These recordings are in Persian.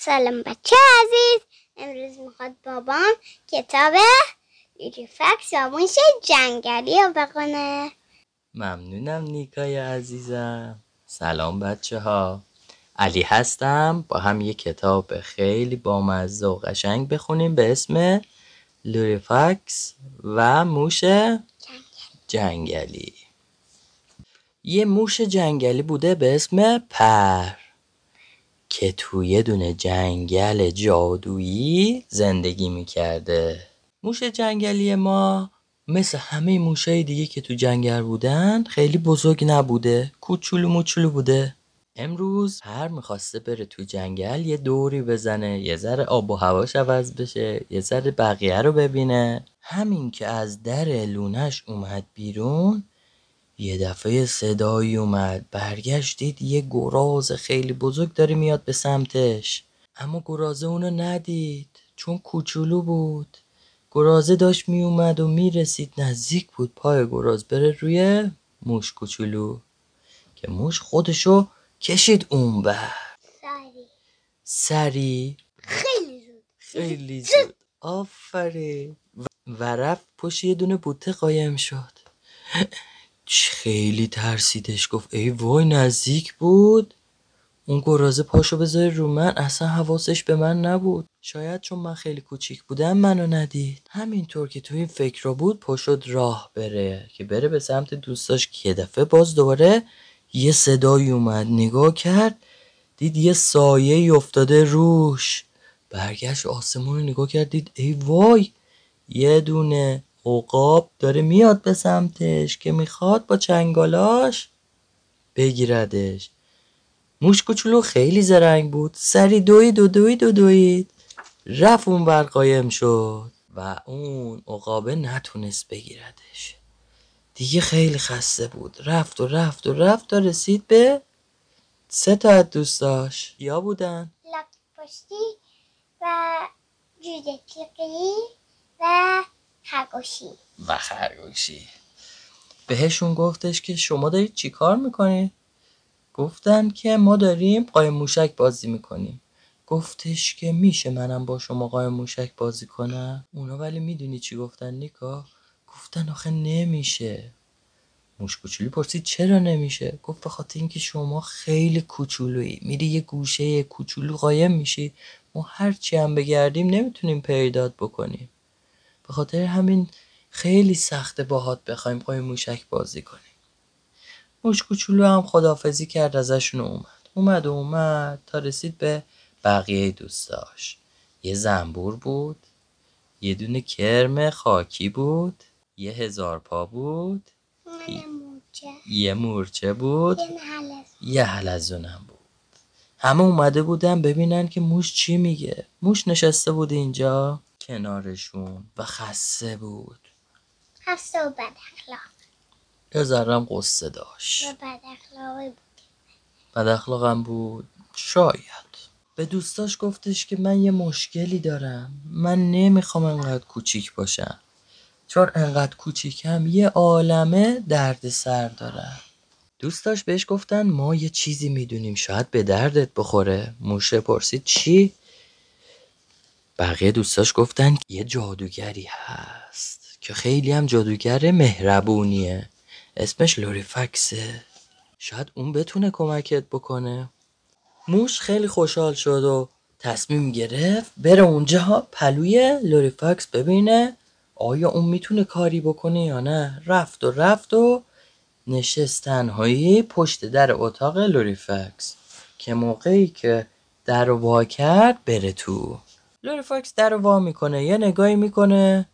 سلام بچه عزیز. امروز می‌خواد بابام کتاب لیلیفکس یا موش جنگلی رو بخونه. ممنونم نیکای عزیزم. سلام بچه ها علی هستم. با هم یه کتاب خیلی بامزه و قشنگ بخونیم به اسم لوریفاکس و موش جنگلی. یه موش جنگلی بوده به اسم پر. که توی یه دونه جنگل جادویی زندگی می‌کرده. موش جنگلی ما مثل همه موشای دیگه که تو جنگل بودن خیلی بزرگ نبوده کوچولو موچولو بوده. امروز هر می‌خواسته بره تو جنگل یه دوری بزنه یه ذره آب و هواش عوض بشه یه ذره بقیه رو ببینه. همین که از در لونش اومد بیرون یه دفعه صدایی اومد. برگشت دید یه گراز خیلی بزرگ داره میاد به سمتش. اما گرازه اونو ندید چون کوچولو بود. گرازه داشت میومد و می‌رسید. نزدیک بود پای گراز بره روی موش کوچولو. که موش خودشو کشید اون بر سری. سری. خیلی زود. خیلی زود. آفرین. و رفت پشت یه دونه بوته قایم شد. خیلی ترسیدش گفت ای وای نزدیک بود. اون گرازه پاشو بذاره رو من اصلا حواسش به من نبود. شاید چون من خیلی کوچیک بودم منو ندید. همینطور که تو این فکر رو بود پاشد راه بره که بره به سمت دوستاش که دفعه باز دوباره یه صدایی اومد نگاه کرد دید یه سایه افتاده روش. برگشت آسمون رو نگاه کرد دید ای وای یه دونه عقاب داره میاد به سمتش که می‌خواد با چنگالاش بگیردش. موش کوچولو خیلی زرنگ بود. سری دوید و دوید و دوید. رفت اون ور قایم شد و اون عقابه نتونست بگیردش. دیگه خیلی خسته بود. رفت و رفت و رفت تا رسید به سه تا از دوستاش. یا بودن؟ لک پشتی و جوجه تیقی و خرگوشی. و خرگوشی. بهشون گفتش که شما دارید چی کار می‌کنید؟ گفتن که ما داریم قایم موشک بازی می‌کنیم. گفتش که میشه منم با شما قایم موشک بازی کنم؟ اونا ولی می‌دونی چی گفتن نیکا؟ گفتن آخه نمیشه. موش کوچولو پرسید چرا نمیشه؟ گفت به خاطر اینکه شما خیلی کوچولویی. میری یه گوشه کوچولو قایم میشی. ما هرچی هم بگردیم نمی‌تونیم پیدات بکنیم. به خاطر همین خیلی سخته باهات بخوایم قایم موشک بازی کنیم. موش کوچولو هم خدافزی کرد ازشون اومد. اومد و اومد تا رسید به بقیه دوستاش. یه زنبور بود یه دونه کرم خاکی بود یه هزار پا بود من موچه یه مورچه بود یه یه حلزونم بود. همه اومده بودن ببینن که موش چی میگه. موش نشسته بود اینجا. کنارشون و خسته بود. هسته و بد اخلاق یه ذرم قصه داشت. و بد اخلاقی بود. بد اخلاقم بود؟ شاید. به دوستاش گفتش که من یه مشکلی دارم. من نمی‌خوام انقدر کوچیک باشم. چون انقدر کوچیکم یه عالمه درد سر دارم دوستاش بهش گفتن ما یه چیزی می‌دونیم شاید به دردت بخوره. موشه پرسید چی؟ بقیه دوستاش گفتن یه جادوگری هست که خیلی هم جادوگر مهربونیه. اسمش لوریفکسه. شاید اون بتونه کمکت بکنه. موش خیلی خوشحال شد و تصمیم گرفت بره اونجا پلوی لوریفاکس ببینه آیا اون می‌تونه کاری بکنه یا نه. رفت و رفت و نشست تنهایی پشت در اتاق لوریفاکس که موقعی که در وا کرد بره تو. لوریفاکس در رو وا می‌کنه یه نگاهی می‌کنه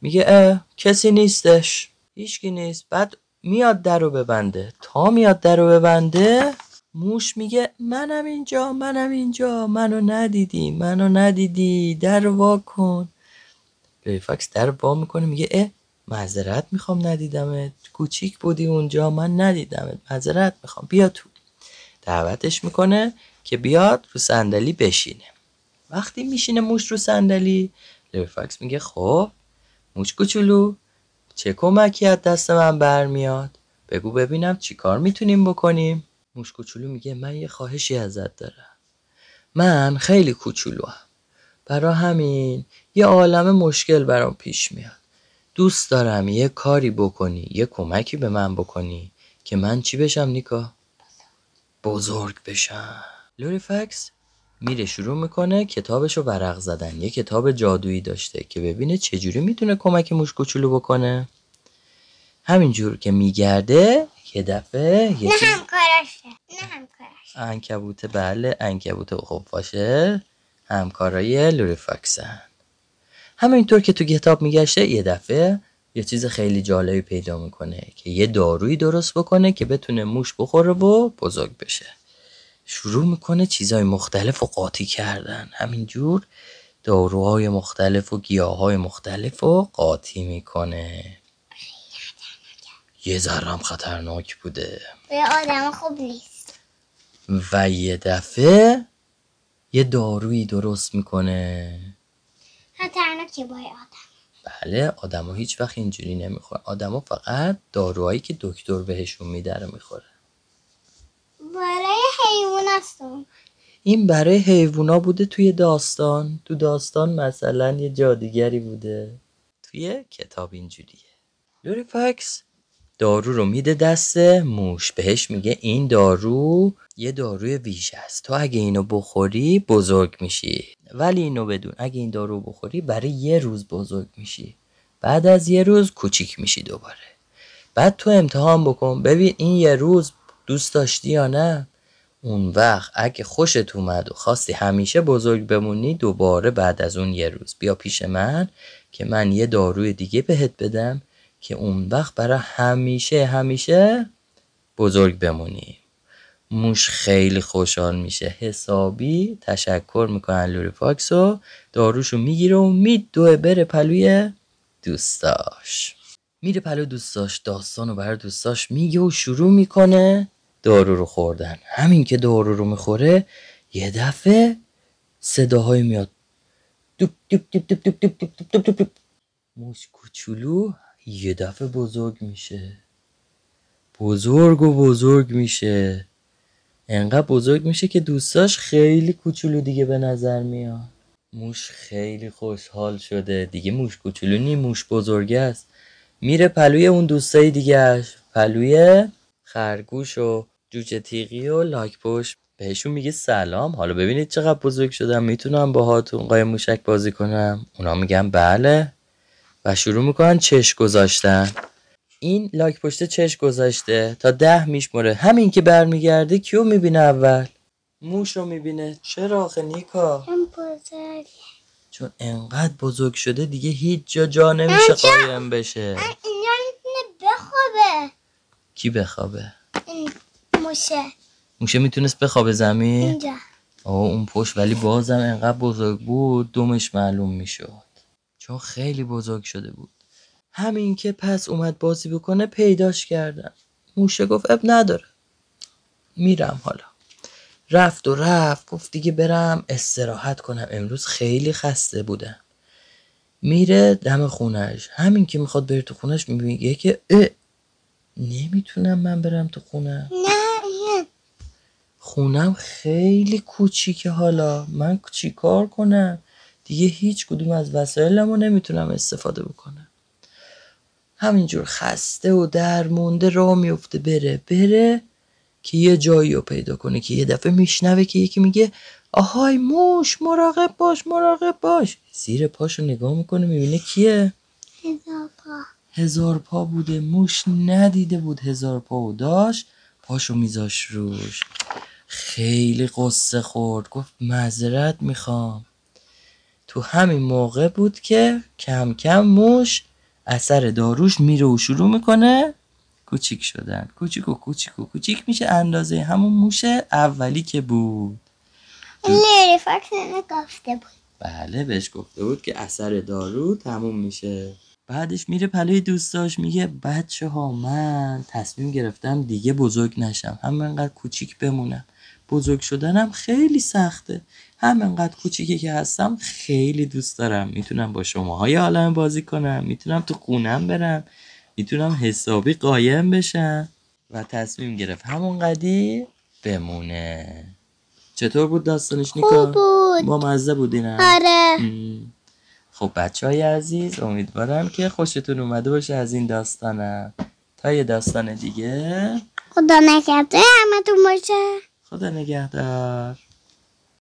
میگه اه کسی نیستش. هیچکی نیست. بعد میاد در رو ببنده. تا میاد در رو ببنده موش میگه منم اینجا منم اینجا منو ندیدی منو ندیدی در وا کن. لوریفاکس در رو وا می‌کنه میگه اه معذرت می‌خوام ندیدمت. کوچیک بودی اونجا من ندیدمت. معذرت می‌خوام. بیا تو. دعوتش می‌کنه که بیاد رو صندلی بشینه. وقتی میشینه موش رو صندلی؟ لوریفاکس میگه خب موش کوچولو چه کمکی از دست من برمیاد؟ بگو ببینم چی کار می‌تونیم بکنیم. موش کوچولو میگه من یه خواهشی ازت دارم. من خیلی کوچولوام. برا همین یه عالم مشکل برام پیش میاد. دوست دارم یه کاری بکنی یه کمکی به من بکنی که من چی بشم نیکا؟ بزرگ. بشم. لوری فکس میره شروع می‌کنه کتابشو ورق زدن. یه کتاب جادویی داشته که ببینه چجوری می‌تونه کمک موش کوچولو بکنه. همینجور که میگرده یه دفعه یه نه چیز همکاراشه. نه همکاراشه. انکبوت بله انکبوت خفاشه همکارای لوری فاکسن. همینطور که تو کتاب میگشته یه دفعه یه چیز خیلی جالبی پیدا می‌کنه که یه دارویی درست بکنه که بتونه موش بخوره و بزرگ بشه. شروع می‌کنه چیزهای مختلف و قاطی کردن. همینجور داروهای مختلف و گیاهای مختلف و قاطی می‌کنه. یه ذرم خطرناک بوده. به آدم خوب نیست. و یه دفعه یه دارویی درست می‌کنه. خطرناکه با آدم. بله آدما هیچ وقت اینجوری نمی‌خورن. آدما فقط داروهایی که دکتر بهشون میده رو می‌خوره هستم این برای حیوونا بوده توی داستان. تو داستان مثلا یه جادوگری بوده. توی کتاب اینجوریه. لوری فکس دارو رو میده دست موش. بهش میگه این دارو یه داروی ویژه است. تو اگه اینو بخوری بزرگ میشی. ولی اینو بدون. اگه این دارو بخوری برای یه روز بزرگ میشی. بعد از یه روز کوچیک میشی دوباره. بعد تو امتحان بکن. ببین این یه روز دوست داشتی یا نه. اون وقت اگه خوشت اومد و خواستی همیشه بزرگ بمونی دوباره بعد از اون یه روز. بیا پیش من که من یه داروی دیگه بهت بدم که اون وقت برای همیشه همیشه بزرگ بمونی. موش خیلی خوشحال میشه. حسابی تشکر می‌کنه از لوریفاکس و داروشو می‌گیره و میدوه بره پلوی دوستاش. میره پلو دوستاش. داستان رو برای دوستاش میگه و شروع می‌کنه. دارو رو خوردن. همین که دارو رو می‌خوره یه دفعه صداهایی میاد. دوب دوب دوب دوب دوب دوب دوب دوب دوب دوب. موش کوچولو یه دفعه بزرگ میشه. بزرگ و بزرگ میشه. انقدر بزرگ میشه که دوستاش خیلی کوچولو دیگه به نظر میاد. موش خیلی خوشحال شده. دیگه موش کوچولو نی موش بزرگه است. میره پلوی اون دوستای دیگهش پلوی خرگوش و جوجه تیغی و لاک پشت بهشون میگه سلام. حالا ببینید چقدر بزرگ شدم. می‌تونم باهاتون قایم موشک بازی کنم. اونا میگن بله. و شروع می‌کنن چش گذاشتن. این لاک پشت چش گذاشته. تا ده میشمره همین که برمیگرده کیو می‌بینه اول؟ موش رو می‌بینه. چرا آخه نیکا؟ بزرگ چون انقدر بزرگ شده دیگه هیچ جا جا نمیشه. قایم بشه. می‌تونه بخوابه. کی بخوابه؟ موشه. موشه می‌تونست بخوابه زمین؟ اینجا. آه اون پشت ولی بازم انقدر بزرگ بود دومش معلوم می‌شد. چون خیلی بزرگ شده بود. همین که پس اومد بازی بکنه پیداش کردن موشه گفت اب نداره. میرم حالا. رفت و رفت گفت دیگه برم استراحت کنم. امروز خیلی خسته بودم. میره دم خونش. همین که می‌خواد بره تو خونش میگه که اه نمی‌تونم من برم تو خونه. نه خونم خیلی کوچیکه حالا. من چی کار کنم؟ دیگه هیچ کدوم از وسایلمو نمی‌تونم استفاده بکنم. همینجور خسته و درمونده را میفته. بره بره که یه جایی رو پیدا کنه که یه دفعه میشنوه که یکی میگه آهای موش مراقب باش مراقب باش. زیر پاشو نگاه می‌کنه می‌بینه کیه؟ هزار پا. هزار پا بوده. موش ندیده بود هزار پا و داشت پاشو میذاش روش. خیلی غصه خورد. گفت معذرت می‌خوام. تو همین موقع بود که کم کم موش اثر داروش میره و شروع می‌کنه کوچیک شدن. کوچیک و کوچیک و کوچیک میشه اندازه همون موش اولی که بود. لوریفاکس اینو گفته بود. بله بهش گفته بود که اثر دارو تموم میشه. بعدش میره پلوی دوستاش میگه بچه ها من تصمیم گرفتم دیگه بزرگ نشم. همینقدر کوچیک بمونم. بزرگ شدنم خیلی سخته. همینقدر کوچیکی که هستم خیلی دوست دارم. می‌تونم با شماهای عالم بازی کنم می‌تونم تو خونم برم می‌تونم حسابی قایم بشم و تصمیم گرفت همون قدی بمونه. چطور بود داستانش خوب نیکا؟ بود. با مزه بود اینم آره. ام. خب بچه های عزیز امیدوارم که خوشتون اومده باشه از این داستانم. تا یه داستان دیگه. خدا نکرده همتون باشه. خدا نگهدار.